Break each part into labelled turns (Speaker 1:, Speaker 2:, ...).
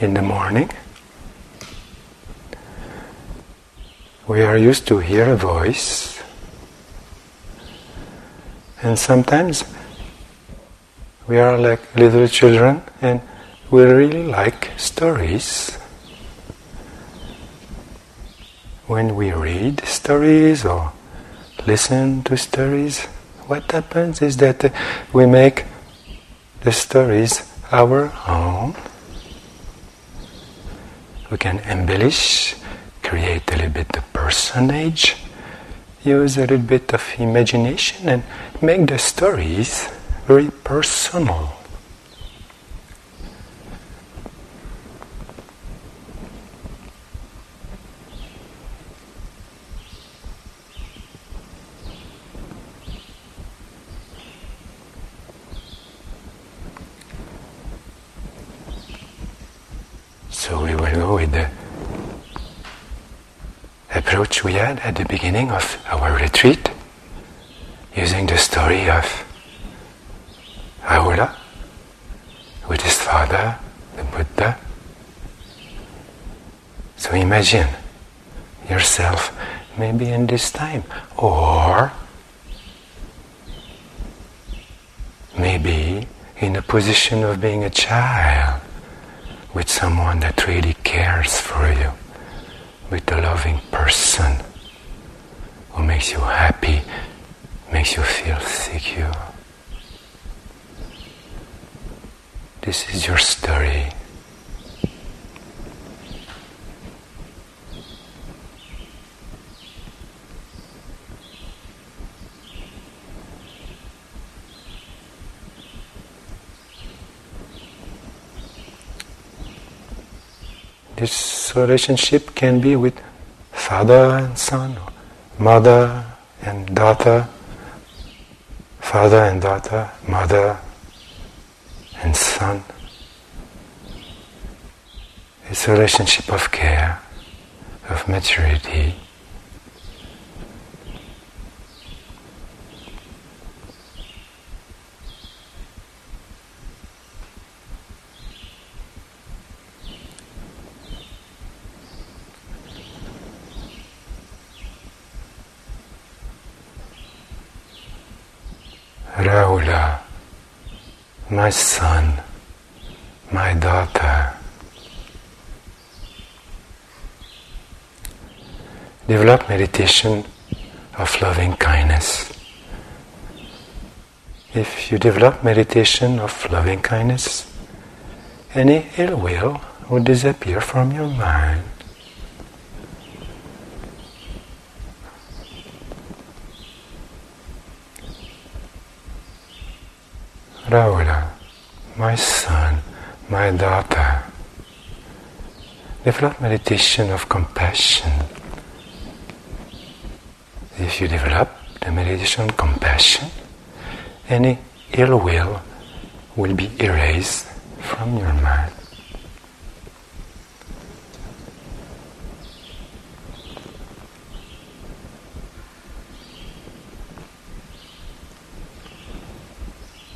Speaker 1: in the morning, we are used to hear a voice, and sometimes we are like little children and we really like stories. When we read stories or listen to stories, what happens is that we make the stories our own. We can embellish, create a little bit of personage, use a little bit of imagination, and make the stories very personal. So we will go with the approach we had at the beginning of our retreat, using the story of Rahula with his father, the Buddha. So imagine yourself maybe in this time, or maybe in a position of being a child with someone that really cares for you, with a loving person who makes you happy, makes you feel secure. This is your story. This relationship can be with father and son, mother and daughter, father and daughter, mother and son. It's a relationship of care, of maturity. Rahula, my son, my daughter. Develop meditation of loving kindness. If you develop meditation of loving kindness, any ill will will disappear from your mind. Rahula, my son, my daughter, develop meditation of compassion. If you develop the meditation of compassion, any ill will will be erased from your mind.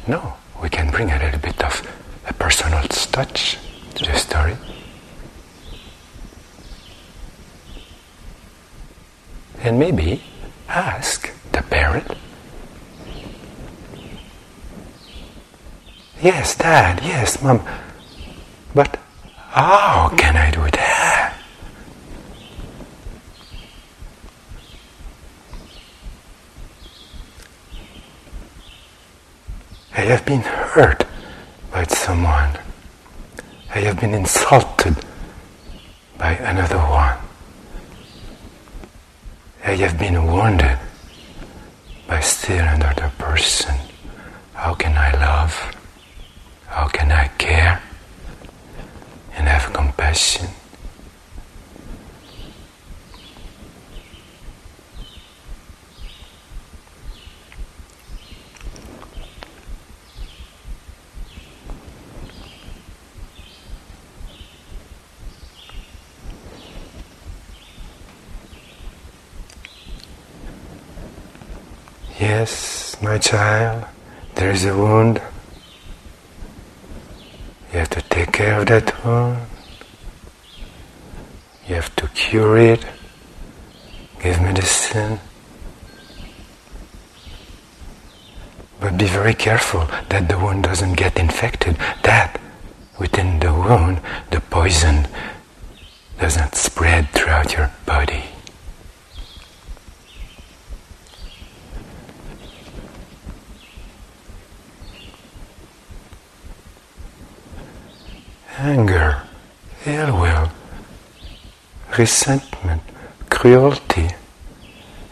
Speaker 1: No, we can bring a little bit of a personal touch to the story. And maybe ask the parent. Yes, dad, yes, mom. But I do that? I have been hurt by someone. I have been insulted by another one. I have been wounded by still another person. How can I love? How can I care and have compassion? Yes, my child, there is a wound. You have to take care of that wound. You have to cure it, give medicine. But be very careful that the wound doesn't get infected. That within the wound, the poison doesn't spread throughout your body. Anger, ill will, resentment, cruelty.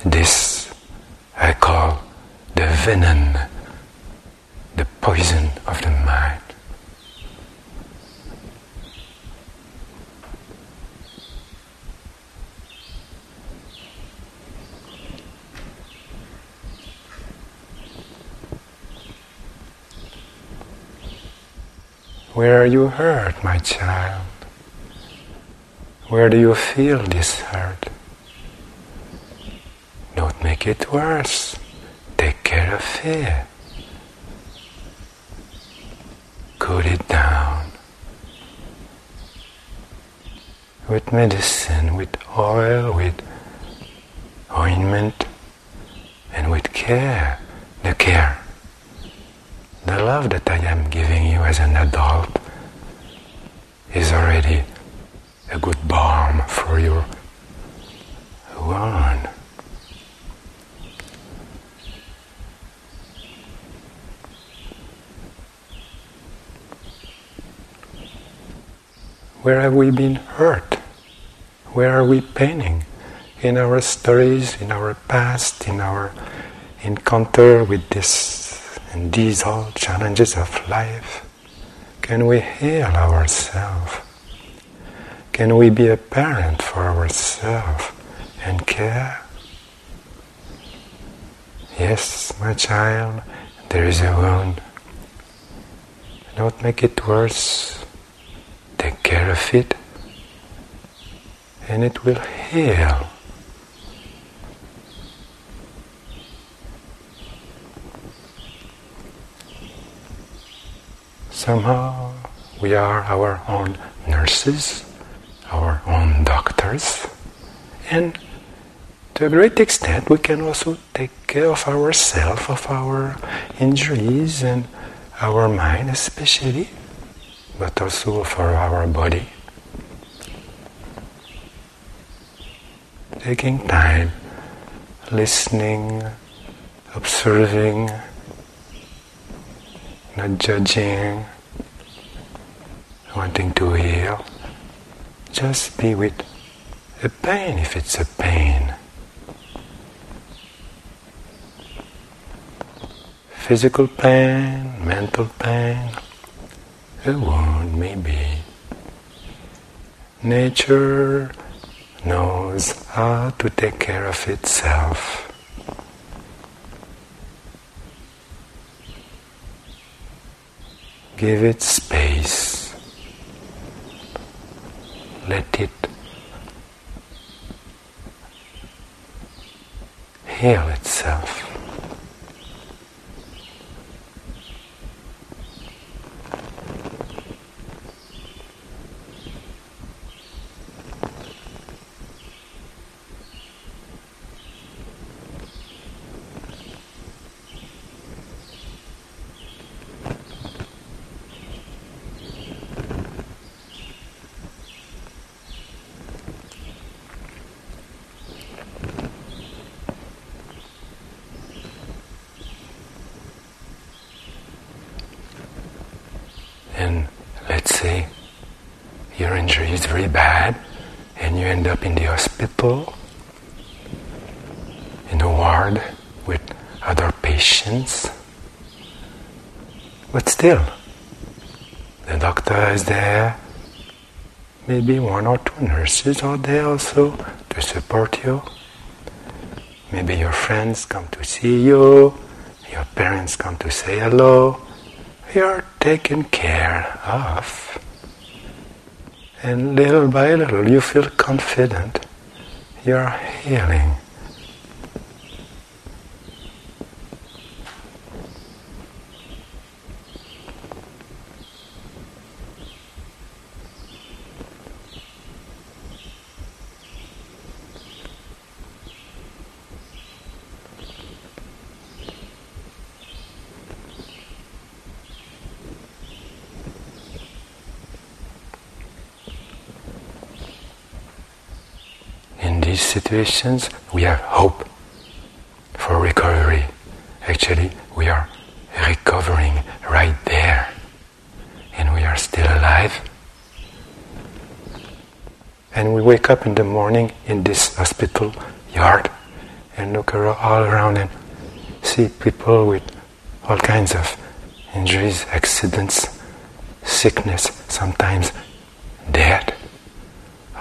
Speaker 1: This I call the venom, the poison of the mind. Where are you hurt, my child? Where do you feel this hurt? Don't make it worse. Take care of it. Cool it down. With medicine, with oil, with ointment, and with care. The care the love that I am giving you as an adult is already a good balm for your wound. Where have we been hurt? Where are we paining? In our stories, in our past, in our encounter with this and these all challenges of life, can we heal ourselves? Can we be a parent for ourselves and care? Yes, my child, there is a wound. Don't make it worse. Take care of it, and it will heal. Somehow we are our own nurses, and to a great extent we can also take care of ourselves, of our injuries and our mind especially, but also for our body. Taking time, listening, observing, not judging, wanting to heal. Just be with the pain if it's a pain. Physical pain, mental pain, a wound maybe. Nature knows how to take care of itself. Give it space let it heal itself. very bad and you end up in the hospital, in a ward with other patients. But still, is there, maybe one or two nurses are there also to support you. Maybe your friends come to see you, your parents come to say hello. You're taken care of. And little by little, you feel confident. You're healing. Situations, we have hope for recovery. Actually, we are recovering right there, and we are still alive. And we wake up in the morning in this hospital yard and look all around and see people with all kinds of injuries, accidents, sickness, sometimes death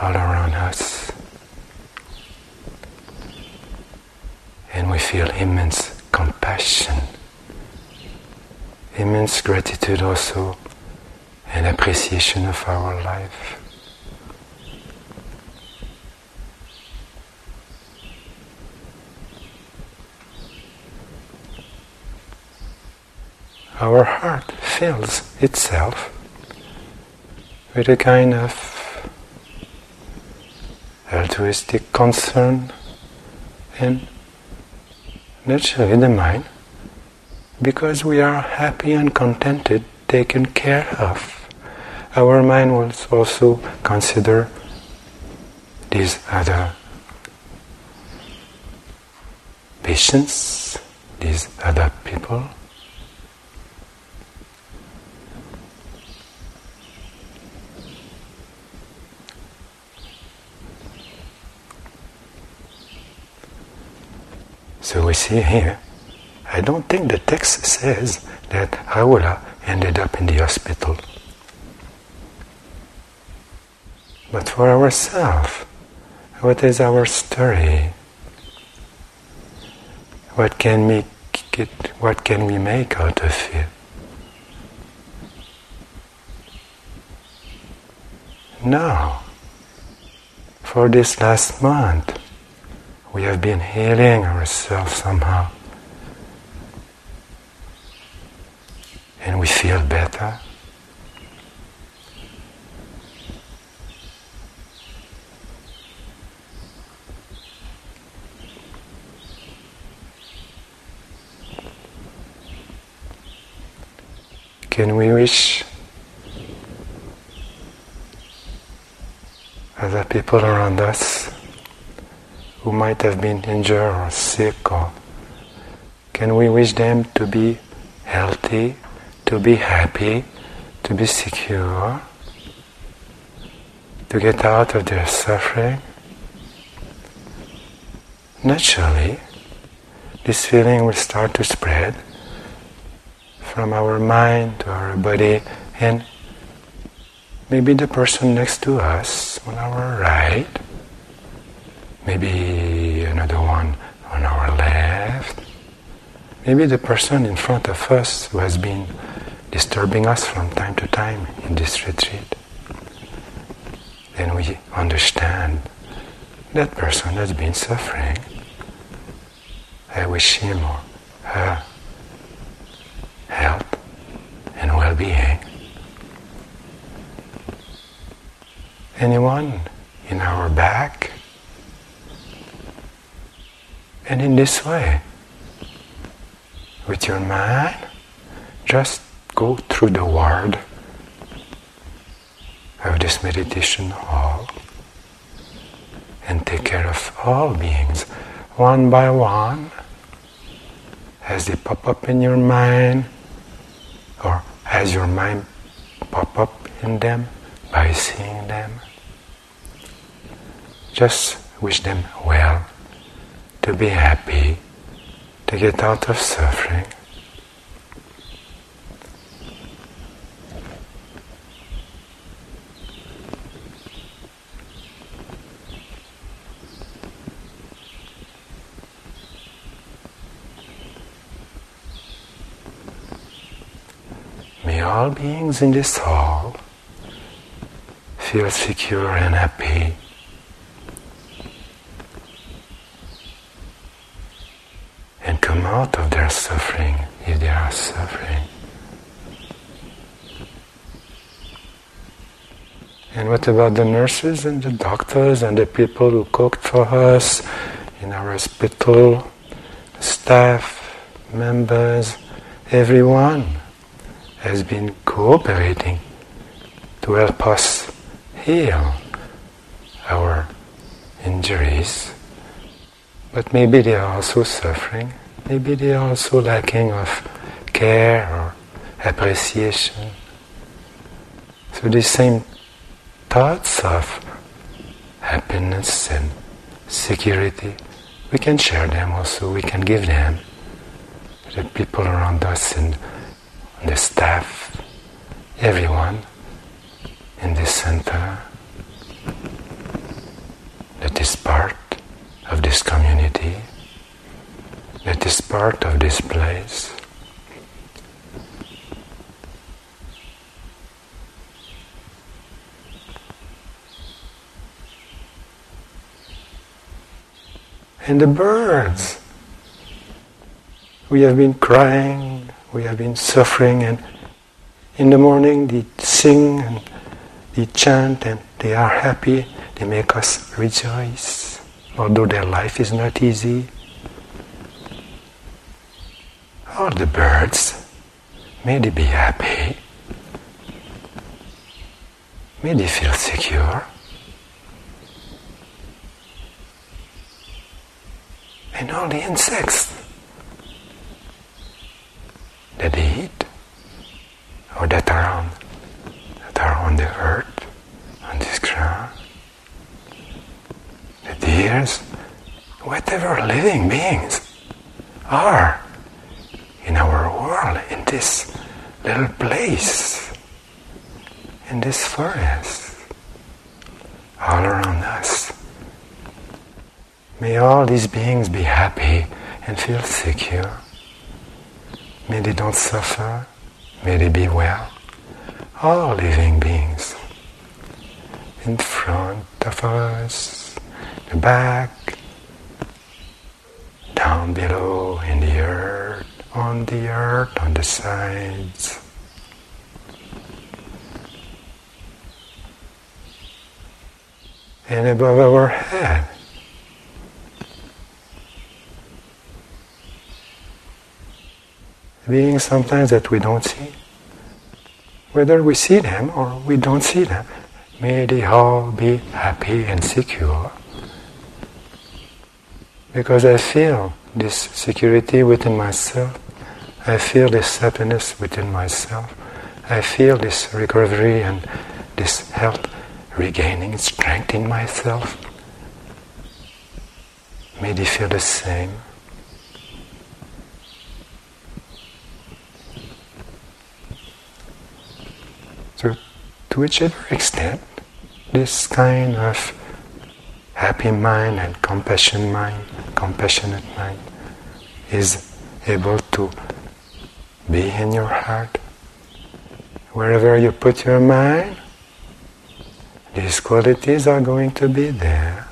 Speaker 1: all around us. And we feel immense compassion, immense gratitude also, and appreciation of our life. our heart fills itself with a kind of altruistic concern and naturally the mind because we are happy and contented taken care of. Our mind will also consider these other patients these other people So we see here, I don't think the text says that Rahula ended up in the hospital. But for ourselves, what is our story? What can we get, what can we make out of it? Now, for this last month, we have been healing ourselves somehow. And we feel better. Can we wish other people around us who might have been injured or sick or can we wish them to be healthy, to be happy, to be secure, to get out of their suffering? Naturally, this feeling will start to spread from our mind to our body and maybe the person next to us on our right maybe another one on our left, maybe the person in front of us who has been disturbing us from time to time in this retreat. Then we understand that person has been suffering. I wish him or her health and well being. Anyone in our back? And in this way, with your mind, just go through the ward of this meditation hall and take care of all beings one by one as they pop up in your mind or as your mind pop up in them by seeing them. Just wish them well to be happy, to get out of suffering. May all beings in this hall feel secure and happy out of their suffering if they are suffering. And what about the nurses and the doctors and the people who cooked for us in our hospital, staff, members, everyone has been cooperating to help us heal our injuries, but maybe they are also suffering. Maybe they are also lacking of care or appreciation. So the same thoughts of happiness and security, we can share them also, we can give them to the people around us and the staff, everyone in this center that is part of this community, that is part of this place. And the birds. We have been crying, we have been suffering, and in the morning they sing and they chant and they are happy. They make us rejoice, although their life is not easy. All the birds, may they be happy. May they feel secure. And all the insects that they eat or that are on, that are on the earth, on this ground the deers, whatever living beings are in our world, in this little place, in this forest, all around us. May all these beings be happy and feel secure. May they don't suffer. May they be well. All living beings in front of us the back, down below in the earth, on the earth, on the sides. And above our head. Being sometimes that we don't see. Whether we see them or we don't see them, may they all be happy and secure because I feel this security within myself. I feel this happiness within myself. I feel this recovery and this health regaining strength in myself. May they feel the same. So, to whichever extent this kind of happy mind and compassion mind, compassionate mind is able to be in your heart. Wherever you put your mind, these qualities are going to be there.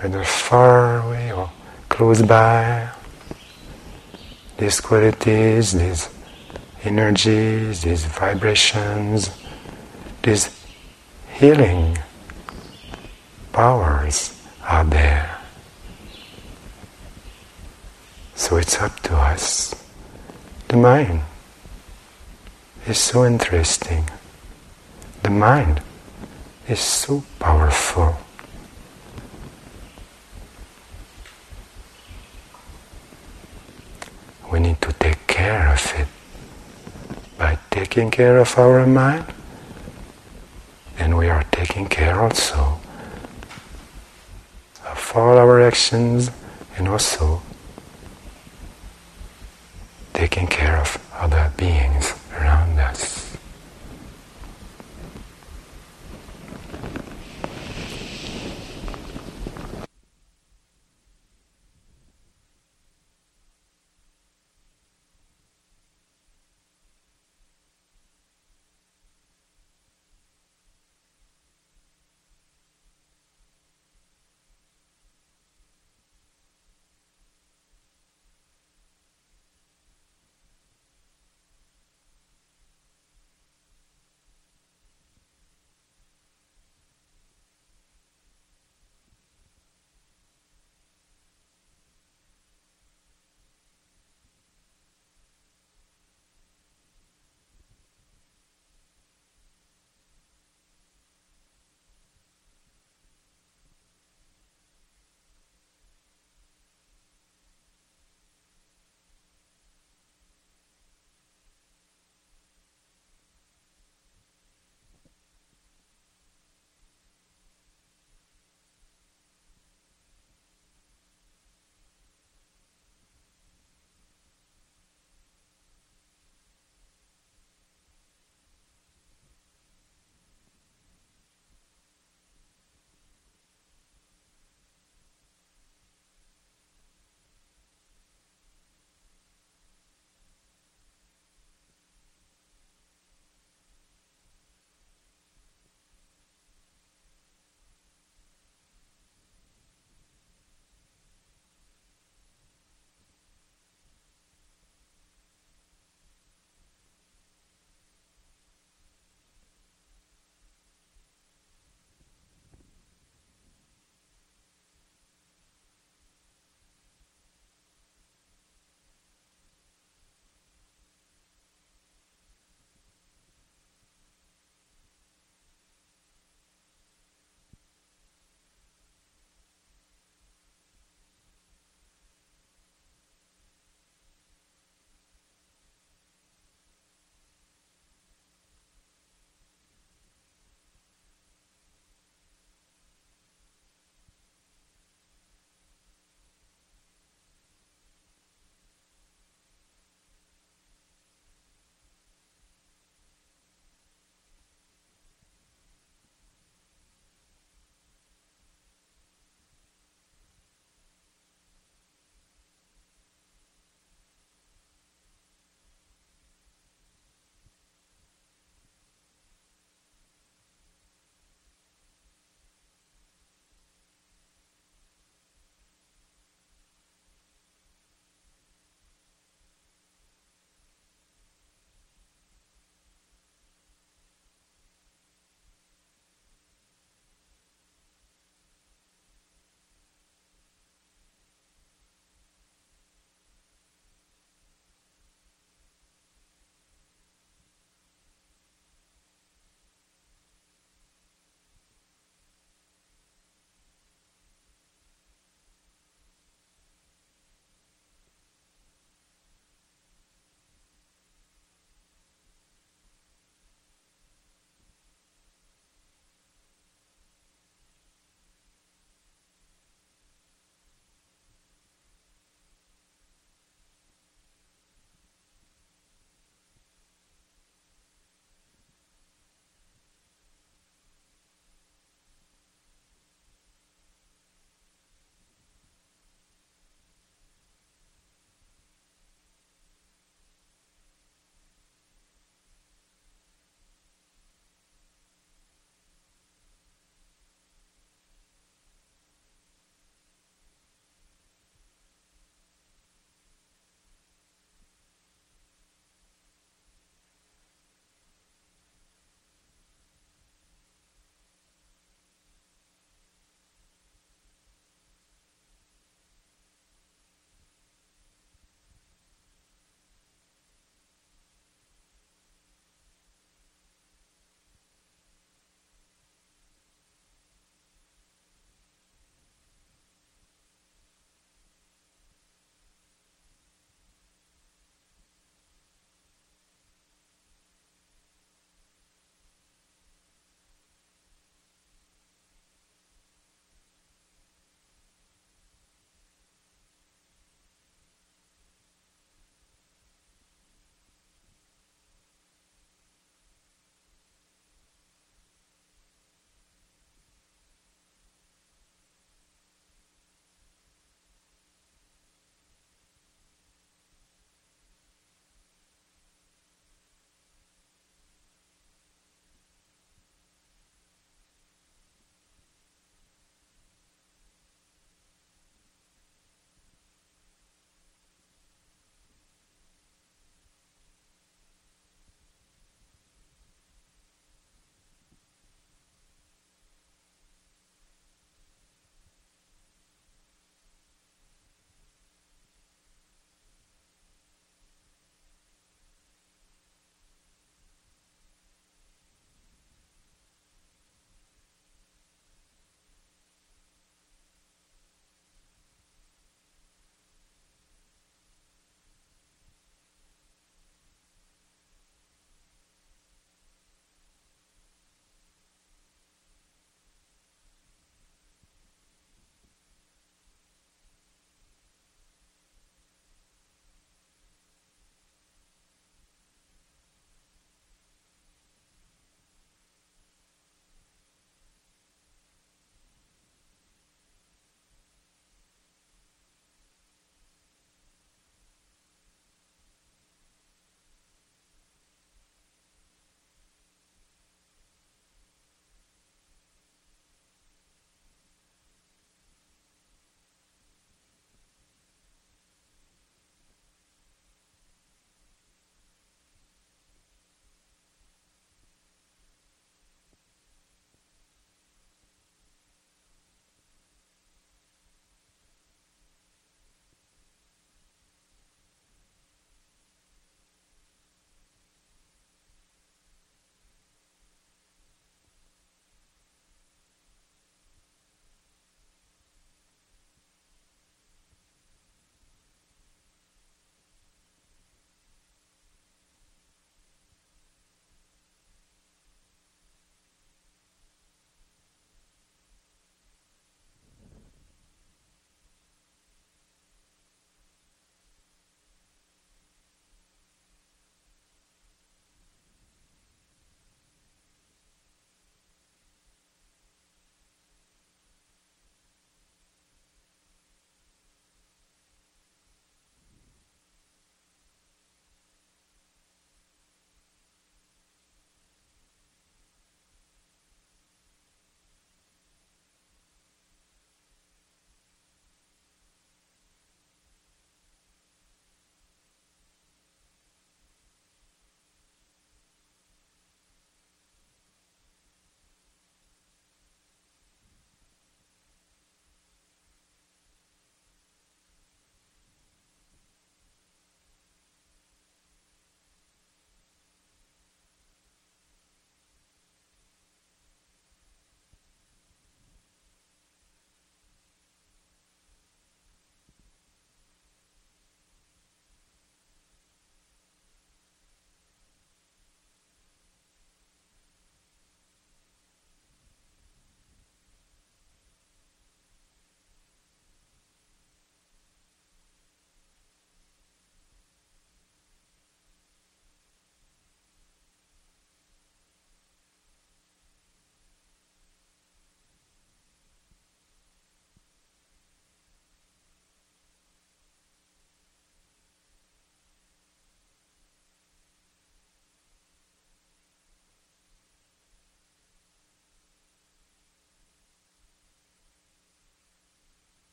Speaker 1: Whether far away or close by, these qualities, these energies, these vibrations, these healing powers are there. So it's up to us. The mind is so interesting. The mind is so powerful. We need to take care of it. By taking care of our mind, and we are taking care also of all our actions and also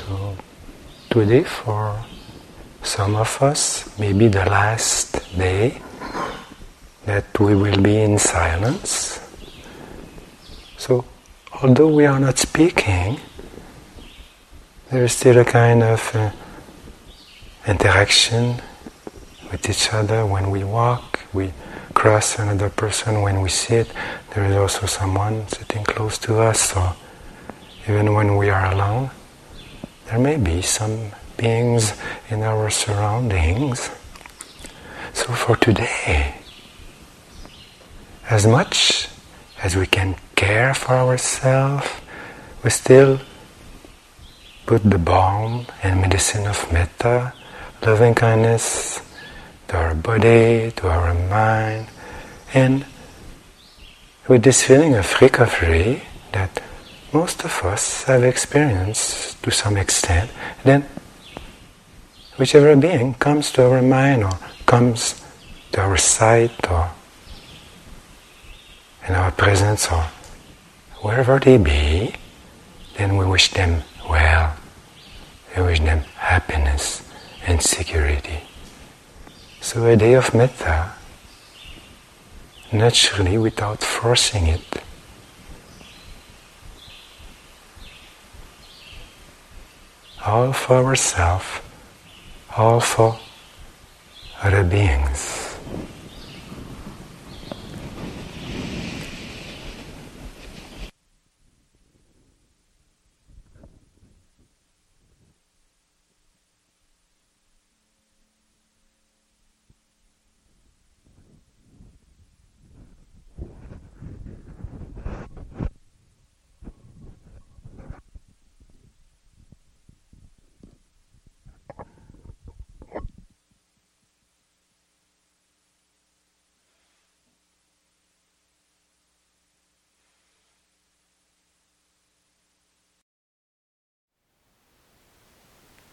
Speaker 1: So today for some of us, maybe the last day that we will be in silence. So although we are not speaking, there is still a kind of uh, interaction with each other when we walk, we cross another person when we sit. There is also someone sitting close to us, so even when we are alone, there may be some beings in our surroundings. So for today, as much as we can care for ourselves, we still put the balm and medicine of metta, loving kindness, to our body, to our mind, and with this feeling of recovery that most of us have experienced to some extent, then whichever being comes to our mind or comes to our sight or in our presence or wherever they be, then we wish them well. We wish them happiness and security. So a day of metta, naturally without forcing it, all for ourselves, all for other beings.